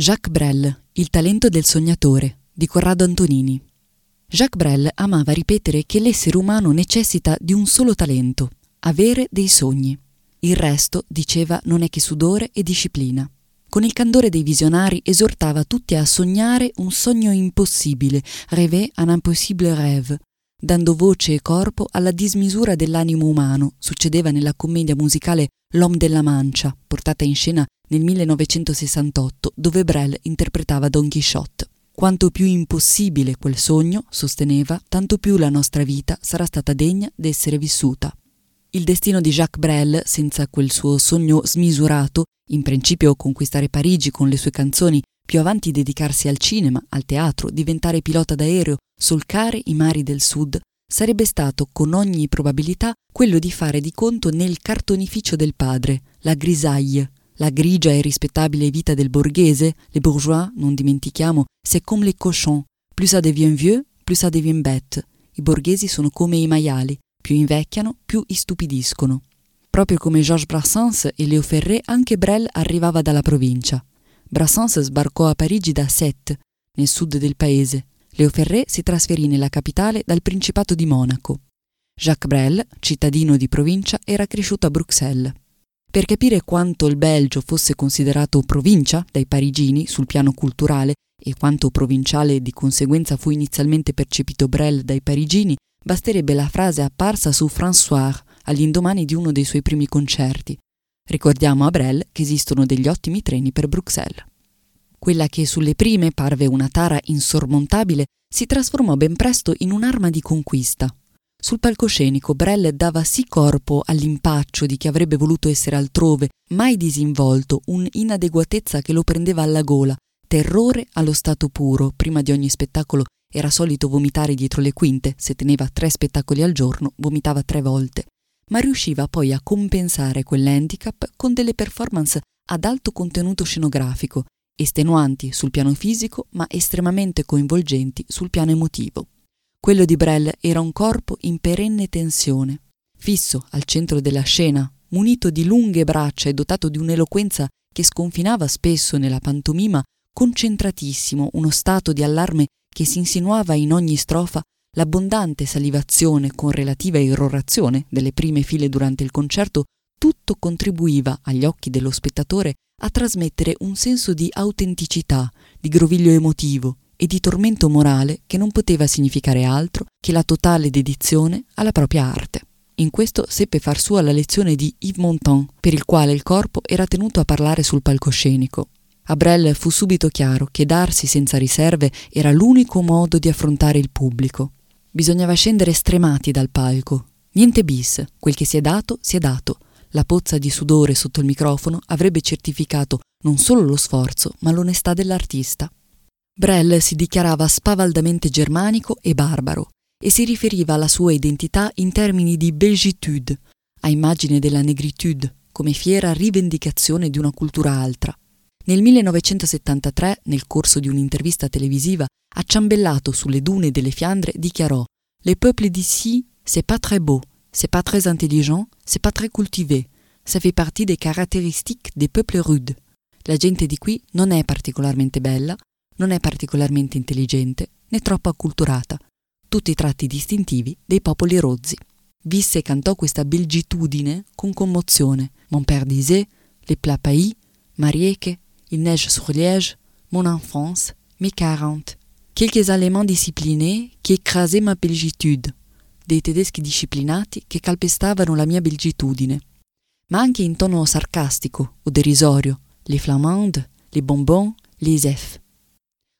Jacques Brel, Il talento del sognatore, di Corrado Antonini. Jacques Brel amava ripetere che l'essere umano necessita di un solo talento, avere dei sogni. Il resto, diceva, non è che sudore e disciplina. Con il candore dei visionari esortava tutti a sognare un sogno impossibile, rêver un impossible rêve, dando voce e corpo alla dismisura dell'animo umano, succedeva nella commedia musicale L'Homme della Mancia, portata in scena nel 1968, dove Brel interpretava Don Quixote. Quanto più impossibile quel sogno, sosteneva, tanto più la nostra vita sarà stata degna d'essere vissuta. Il destino di Jacques Brel, senza quel suo sogno smisurato, in principio conquistare Parigi con le sue canzoni, più avanti dedicarsi al cinema, al teatro, diventare pilota d'aereo, solcare i mari del sud, sarebbe stato con ogni probabilità quello di fare di conto nel cartonificio del padre, la grisaille, la grigia e rispettabile vita del borghese, les bourgeois, non dimentichiamo, c'est comme les cochons, plus ça devient vieux, plus ça devient bête. I borghesi sono come i maiali, più invecchiano, più istupidiscono. Proprio come Georges Brassens e Léo Ferré, anche Brel arrivava dalla provincia. Brassens sbarcò a Parigi da Sète, nel sud del paese. Léo Ferré si trasferì nella capitale dal Principato di Monaco. Jacques Brel, cittadino di provincia, era cresciuto a Bruxelles. Per capire quanto il Belgio fosse considerato provincia dai parigini sul piano culturale e quanto provinciale di conseguenza fu inizialmente percepito Brel dai parigini, basterebbe la frase apparsa su François all'indomani di uno dei suoi primi concerti. Ricordiamo a Brel che esistono degli ottimi treni per Bruxelles. Quella che sulle prime parve una tara insormontabile si trasformò ben presto in un'arma di conquista. Sul palcoscenico Brel dava sì corpo all'impaccio di chi avrebbe voluto essere altrove, mai disinvolto, un'inadeguatezza che lo prendeva alla gola, terrore allo stato puro, prima di ogni spettacolo era solito vomitare dietro le quinte, se teneva tre spettacoli al giorno, vomitava tre volte, ma riusciva poi a compensare quell'handicap con delle performance ad alto contenuto scenografico, estenuanti sul piano fisico ma estremamente coinvolgenti sul piano emotivo. Quello di Brel era un corpo in perenne tensione, fisso al centro della scena, munito di lunghe braccia e dotato di un'eloquenza che sconfinava spesso nella pantomima, concentratissimo, uno stato di allarme che si insinuava in ogni strofa l'abbondante salivazione con relativa irrorazione delle prime file durante il concerto, tutto contribuiva agli occhi dello spettatore a trasmettere un senso di autenticità, di groviglio emotivo, e di tormento morale che non poteva significare altro che la totale dedizione alla propria arte. In questo seppe far sua la lezione di Yves Montand, per il quale il corpo era tenuto a parlare sul palcoscenico. A Brel fu subito chiaro che darsi senza riserve era l'unico modo di affrontare il pubblico. Bisognava scendere stremati dal palco. Niente bis, quel che si è dato, si è dato. La pozza di sudore sotto il microfono avrebbe certificato non solo lo sforzo, ma l'onestà dell'artista. Brel si dichiarava spavaldamente germanico e barbaro e si riferiva alla sua identità in termini di belgitude, a immagine della negritude, come fiera rivendicazione di una cultura altra. Nel 1973, nel corso di un'intervista televisiva, acciambellato sulle dune delle Fiandre, dichiarò Les peuples d'ici, c'est pas très beau, c'est pas très intelligent, c'est pas très cultivé, ça fait partie des caractéristiques des peuples rudes. La gente di qui non è particolarmente bella, non è particolarmente intelligente né troppo acculturata, tutti i tratti distintivi dei popoli rozzi. Visse e cantò questa belgitudine con commozione. Mon père disait, les plats pays, Marieche, il neige sur Liège, mon enfance, mes quarante. Quelques éléments disciplinés qui écrasaient ma belgitude. Dei tedeschi disciplinati che calpestavano la mia belgitudine. Ma anche in tono sarcastico o derisorio. Les flamandes, les bonbons, les effs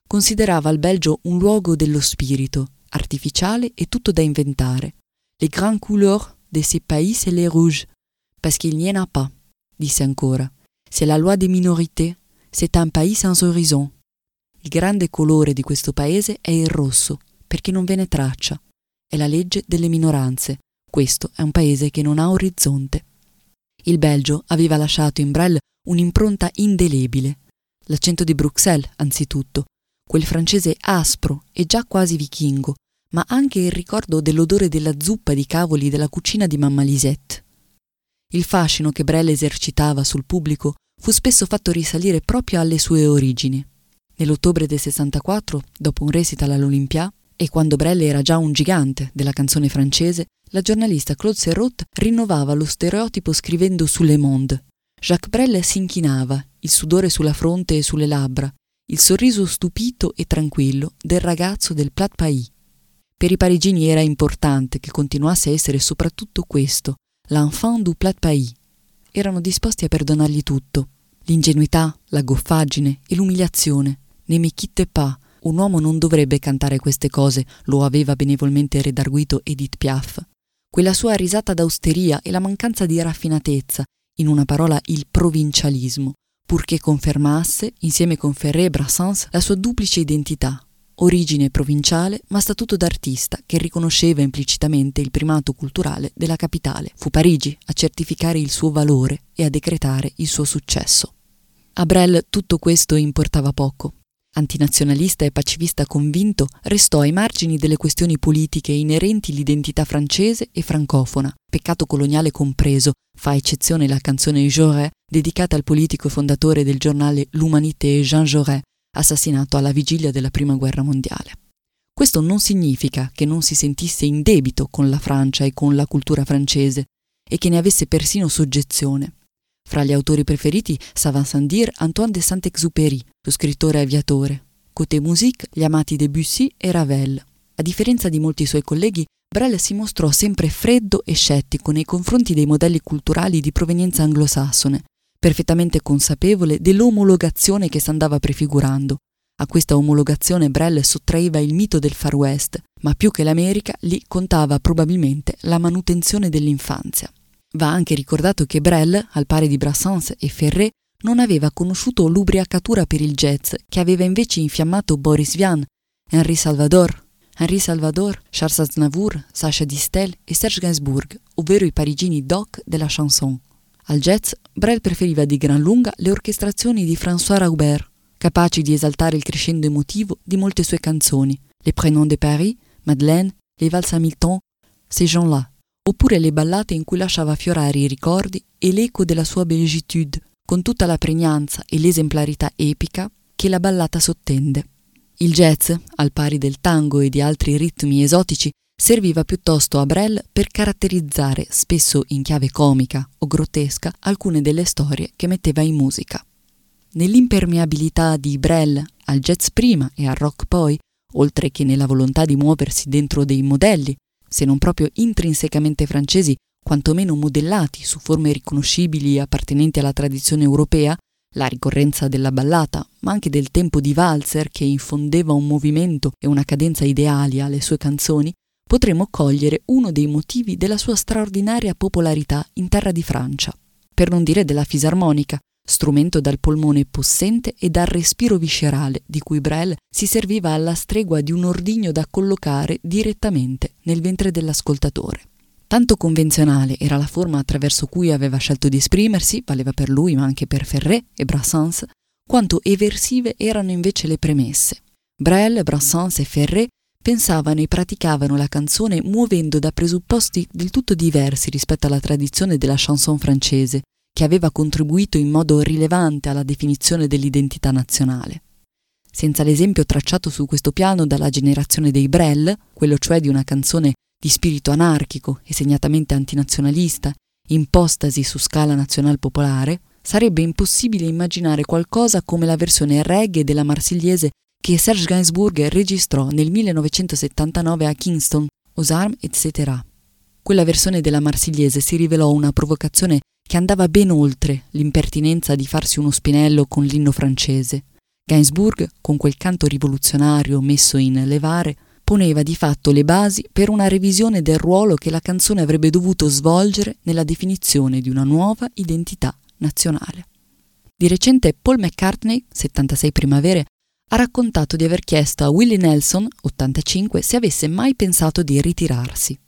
considerava il Belgio un luogo dello spirito, artificiale e tutto da inventare. Les grandes couleurs de ces pays, c'est les rouges, parce qu'il n'y en a pas, disse ancora. C'est la loi des minorités, c'est un pays sans horizon. Il grande colore di questo paese è il rosso, perché non ve ne traccia. È la legge delle minoranze. Questo è un paese che non ha orizzonte. Il Belgio aveva lasciato in Brel un'impronta indelebile. L'accento di Bruxelles, anzitutto, quel francese aspro e già quasi vichingo, ma anche il ricordo dell'odore della zuppa di cavoli della cucina di mamma Lisette. Il fascino che Brel esercitava sul pubblico fu spesso fatto risalire proprio alle sue origini. Nell'ottobre del 64, dopo un recital all'Olympia, e quando Brel era già un gigante della canzone francese, la giornalista Claude Serrault rinnovava lo stereotipo scrivendo su Le Monde. Jacques Brel si inchinava, il sudore sulla fronte e sulle labbra, il sorriso stupito e tranquillo del ragazzo del Plat Pays. Per i parigini era importante che continuasse a essere soprattutto questo, l'enfant du Plat Pays. Erano disposti a perdonargli tutto, l'ingenuità, la goffaggine e l'umiliazione. Ne me quitte pas, un uomo non dovrebbe cantare queste cose, lo aveva benevolmente redarguito Edith Piaf. Quella sua risata d'austeria e la mancanza di raffinatezza, in una parola il provincialismo, purché confermasse, insieme con Ferré e Brassens, la sua duplice identità, origine provinciale ma statuto d'artista che riconosceva implicitamente il primato culturale della capitale. Fu Parigi a certificare il suo valore e a decretare il suo successo. A Brel tutto questo importava poco. Antinazionalista e pacifista convinto, restò ai margini delle questioni politiche inerenti l'identità francese e francofona, peccato coloniale compreso, fa eccezione la canzone Jaurès dedicata al politico fondatore del giornale L'Humanité Jean Jaurès, assassinato alla vigilia della Prima Guerra Mondiale. Questo non significa che non si sentisse in debito con la Francia e con la cultura francese e che ne avesse persino soggezione. Fra gli autori preferiti savant sans dire Antoine de Saint-Exupéry, lo scrittore aviatore. Côté musique, gli amati Debussy e Ravel. A differenza di molti suoi colleghi, Brel si mostrò sempre freddo e scettico nei confronti dei modelli culturali di provenienza anglosassone, perfettamente consapevole dell'omologazione che s'andava prefigurando. A questa omologazione Brel sottraeva il mito del Far West, ma più che l'America lì contava probabilmente la manutenzione dell'infanzia. Va anche ricordato che Brel, al pari di Brassens e Ferré, non aveva conosciuto l'ubriacatura per il jazz che aveva invece infiammato Boris Vian, Henri Salvador, Henri Salvador, Charles Aznavour, Sacha Distel e Serge Gainsbourg, ovvero i parigini doc della chanson. Al jazz, Brel preferiva di gran lunga le orchestrazioni di François Raubert, capaci di esaltare il crescendo emotivo di molte sue canzoni, Les Prénoms de Paris, Madeleine, Les Valses Hamilton, Ces gens-là. Oppure le ballate in cui lasciava affiorare i ricordi e l'eco della sua belgitude, con tutta la pregnanza e l'esemplarità epica che la ballata sottende. Il jazz, al pari del tango e di altri ritmi esotici, serviva piuttosto a Brel per caratterizzare, spesso in chiave comica o grottesca, alcune delle storie che metteva in musica. Nell'impermeabilità di Brel al jazz prima e al rock poi, oltre che nella volontà di muoversi dentro dei modelli, se non proprio intrinsecamente francesi, quantomeno modellati su forme riconoscibili appartenenti alla tradizione europea, la ricorrenza della ballata, ma anche del tempo di valzer che infondeva un movimento e una cadenza ideali alle sue canzoni, potremo cogliere uno dei motivi della sua straordinaria popolarità in terra di Francia, per non dire della fisarmonica, strumento dal polmone possente e dal respiro viscerale di cui Brel si serviva alla stregua di un ordigno da collocare direttamente nel ventre dell'ascoltatore. Tanto convenzionale era la forma attraverso cui aveva scelto di esprimersi, valeva per lui ma anche per Ferré e Brassens, quanto eversive erano invece le premesse. Brel, Brassens e Ferré pensavano e praticavano la canzone muovendo da presupposti del tutto diversi rispetto alla tradizione della chanson francese, che aveva contribuito in modo rilevante alla definizione dell'identità nazionale. Senza l'esempio tracciato su questo piano dalla generazione dei Brel, quello cioè di una canzone di spirito anarchico e segnatamente antinazionalista, impostasi su scala nazional popolare, sarebbe impossibile immaginare qualcosa come la versione reggae della Marsigliese che Serge Gainsbourg registrò nel 1979 a Kingston, Armes, etc. Quella versione della Marsigliese si rivelò una provocazione che andava ben oltre l'impertinenza di farsi uno spinello con l'inno francese. Gainsbourg, con quel canto rivoluzionario messo in levare, poneva di fatto le basi per una revisione del ruolo che la canzone avrebbe dovuto svolgere nella definizione di una nuova identità nazionale. Di recente Paul McCartney, 76 primavere, ha raccontato di aver chiesto a Willie Nelson, 85, se avesse mai pensato di ritirarsi.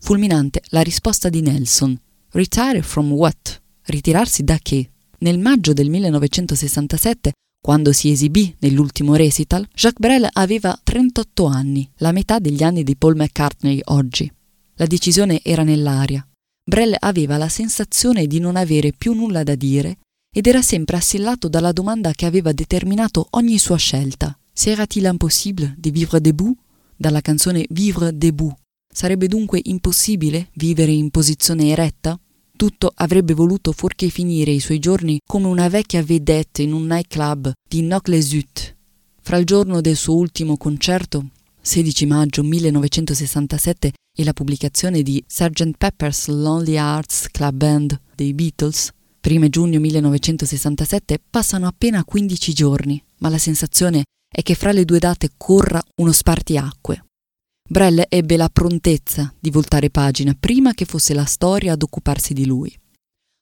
Fulminante la risposta di Nelson, Retire from what? Ritirarsi da che? Nel maggio del 1967, quando si esibì nell'ultimo recital, Jacques Brel aveva 38 anni, la metà degli anni di Paul McCartney oggi. La decisione era nell'aria. Brel aveva la sensazione di non avere più nulla da dire ed era sempre assillato dalla domanda che aveva determinato ogni sua scelta. Sera-t-il impossible de vivre debout? Dalla canzone Vivre debout. Sarebbe dunque impossibile vivere in posizione eretta? Tutto avrebbe voluto fuorché finire i suoi giorni come una vecchia vedette in un nightclub di Noc-les-Ut. Fra il giorno del suo ultimo concerto 16 maggio 1967 e la pubblicazione di Sgt. Pepper's Lonely Hearts Club Band dei Beatles, 1 giugno 1967, passano appena 15 giorni, ma la sensazione è che fra le due date corra uno spartiacque. Brell ebbe la prontezza di voltare pagina prima che fosse la storia ad occuparsi di lui.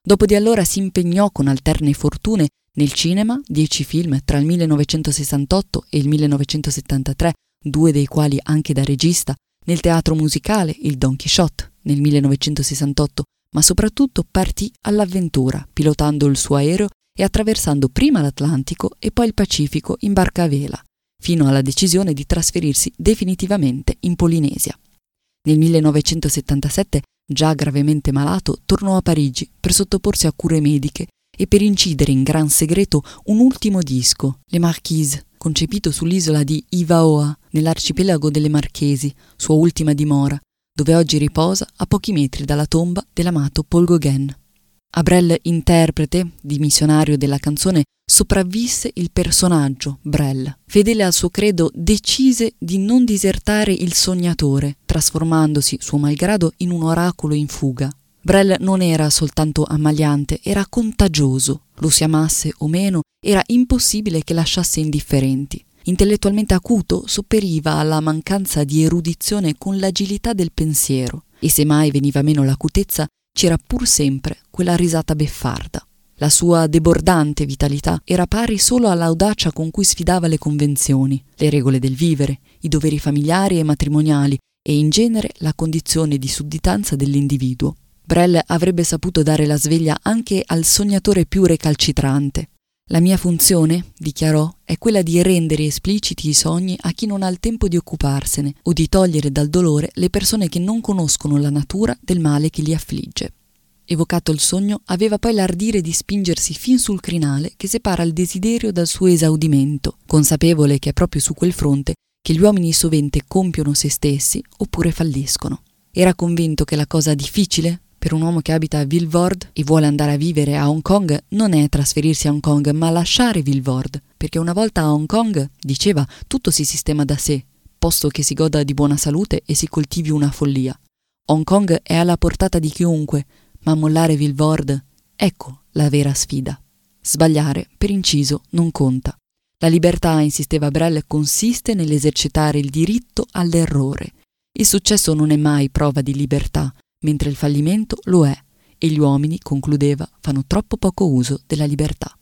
Dopo di allora si impegnò con alterne fortune nel cinema, dieci film tra il 1968 e il 1973 due dei quali anche da regista, nel teatro musicale il Don Quixote nel 1968, ma soprattutto partì all'avventura, pilotando il suo aereo e attraversando prima l'Atlantico e poi il Pacifico in barca a vela, fino alla decisione di trasferirsi definitivamente in Polinesia. Nel 1977, già gravemente malato, tornò a Parigi per sottoporsi a cure mediche e per incidere in gran segreto un ultimo disco, Le Marquise, concepito sull'isola di Ivaoa, nell'arcipelago delle Marchesi, sua ultima dimora, dove oggi riposa a pochi metri dalla tomba dell'amato Paul Gauguin. A Brel interprete, dimissionario della canzone, sopravvisse il personaggio, Brel. Fedele al suo credo, decise di non disertare il sognatore, trasformandosi, suo malgrado, in un oracolo in fuga. Brel non era soltanto ammaliante, era contagioso. Lo si amasse o meno, era impossibile che lasciasse indifferenti. Intellettualmente acuto, sopperiva alla mancanza di erudizione con l'agilità del pensiero, e se mai veniva meno l'acutezza, c'era pur sempre quella risata beffarda. La sua debordante vitalità era pari solo all'audacia con cui sfidava le convenzioni, le regole del vivere, i doveri familiari e matrimoniali e in genere la condizione di sudditanza dell'individuo. Brel avrebbe saputo dare la sveglia anche al sognatore più recalcitrante. La mia funzione, dichiarò, è quella di rendere espliciti i sogni a chi non ha il tempo di occuparsene o di togliere dal dolore le persone che non conoscono la natura del male che li affligge. Evocato il sogno, aveva poi l'ardire di spingersi fin sul crinale che separa il desiderio dal suo esaudimento, consapevole che è proprio su quel fronte che gli uomini sovente compiono se stessi oppure falliscono. Era convinto che la cosa difficile, per un uomo che abita a Vilvord e vuole andare a vivere a Hong Kong non è trasferirsi a Hong Kong, ma lasciare Vilvord, perché una volta a Hong Kong, diceva, tutto si sistema da sé, posto che si goda di buona salute e si coltivi una follia. Hong Kong è alla portata di chiunque, ma mollare Vilvord, ecco la vera sfida. Sbagliare, per inciso, non conta. La libertà, insisteva Brell, consiste nell'esercitare il diritto all'errore. Il successo non è mai prova di libertà, mentre il fallimento lo è e gli uomini, concludeva, fanno troppo poco uso della libertà.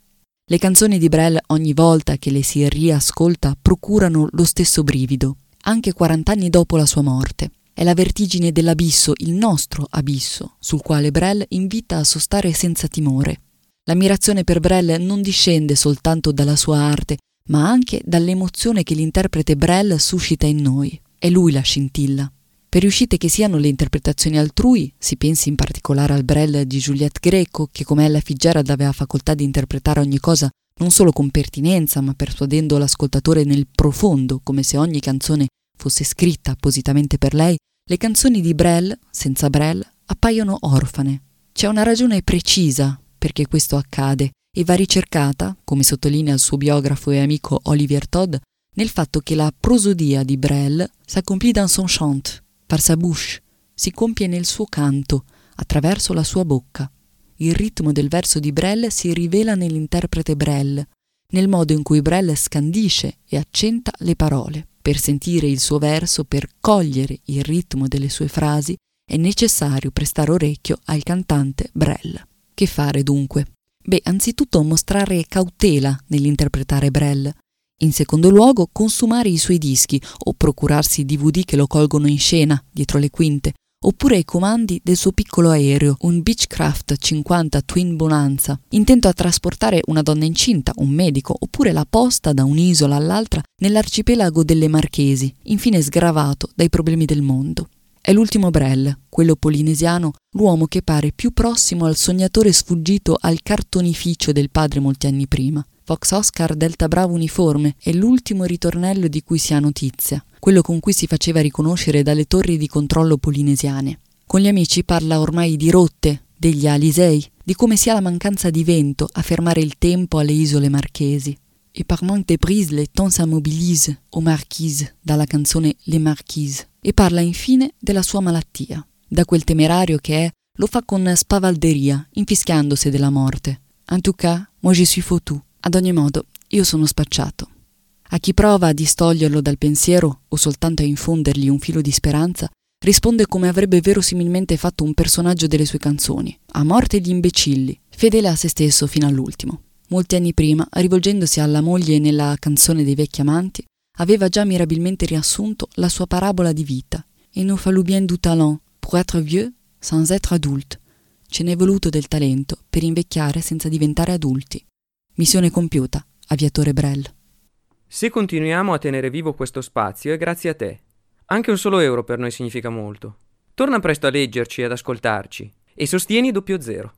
Le canzoni di Brel ogni volta che le si riascolta procurano lo stesso brivido, anche 40 anni dopo la sua morte. È la vertigine dell'abisso, il nostro abisso, sul quale Brel invita a sostare senza timore. L'ammirazione per Brel non discende soltanto dalla sua arte, ma anche dall'emozione che l'interprete Brel suscita in noi. È lui la scintilla. Per riuscite che siano le interpretazioni altrui, si pensi in particolare al Brel di Juliette Greco, che come Ella Fitzgerald aveva facoltà di interpretare ogni cosa non solo con pertinenza, ma persuadendo l'ascoltatore nel profondo, come se ogni canzone fosse scritta appositamente per lei, le canzoni di Brel, senza Brel, appaiono orfane. C'è una ragione precisa perché questo accade e va ricercata, come sottolinea il suo biografo e amico Olivier Todd, nel fatto che la prosodia di Brel s'accomplit dans son chant, par sa bouche, si compie nel suo canto, attraverso la sua bocca. Il ritmo del verso di Brel si rivela nell'interprete Brel, nel modo in cui Brel scandisce e accenta le parole. Per sentire il suo verso, per cogliere il ritmo delle sue frasi, è necessario prestare orecchio al cantante Brel. Che fare dunque? Beh, anzitutto mostrare cautela nell'interpretare Brel, in secondo luogo, consumare i suoi dischi o procurarsi DVD che lo colgono in scena, dietro le quinte, oppure ai comandi del suo piccolo aereo, un Beechcraft 50 Twin Bonanza, intento a trasportare una donna incinta, un medico, oppure la posta da un'isola all'altra nell'arcipelago delle Marchesi, infine sgravato dai problemi del mondo. È l'ultimo Brel, quello polinesiano, l'uomo che pare più prossimo al sognatore sfuggito al cartonificio del padre molti anni prima. Fox Oscar Delta Bravo uniforme è l'ultimo ritornello di cui si ha notizia, quello con cui si faceva riconoscere dalle torri di controllo polinesiane. Con gli amici parla ormai di rotte, degli Alisei, di come sia la mancanza di vento a fermare il tempo alle isole marchesi. E par manque de brise les temps s'immobilisent aux marquises, dalla canzone Les Marquises e parla infine della sua malattia. Da quel temerario che è, lo fa con spavalderia, infischiandosi della morte. En tout cas, moi je suis foutu. Ad ogni modo, io sono spacciato. A chi prova a distoglierlo dal pensiero o soltanto a infondergli un filo di speranza, risponde come avrebbe verosimilmente fatto un personaggio delle sue canzoni, a morte gli imbecilli, fedele a se stesso fino all'ultimo. Molti anni prima, rivolgendosi alla moglie nella canzone dei vecchi amanti, aveva già mirabilmente riassunto la sua parabola di vita. Il nous fallut bien du talent pour être vieux sans être adulte. Ce n'è voluto del talento per invecchiare senza diventare adulti. Missione compiuta, aviatore Brell. Se continuiamo a tenere vivo questo spazio è grazie a te. Anche un solo euro per noi significa molto. Torna presto a leggerci e ad ascoltarci e sostieni doppio zero.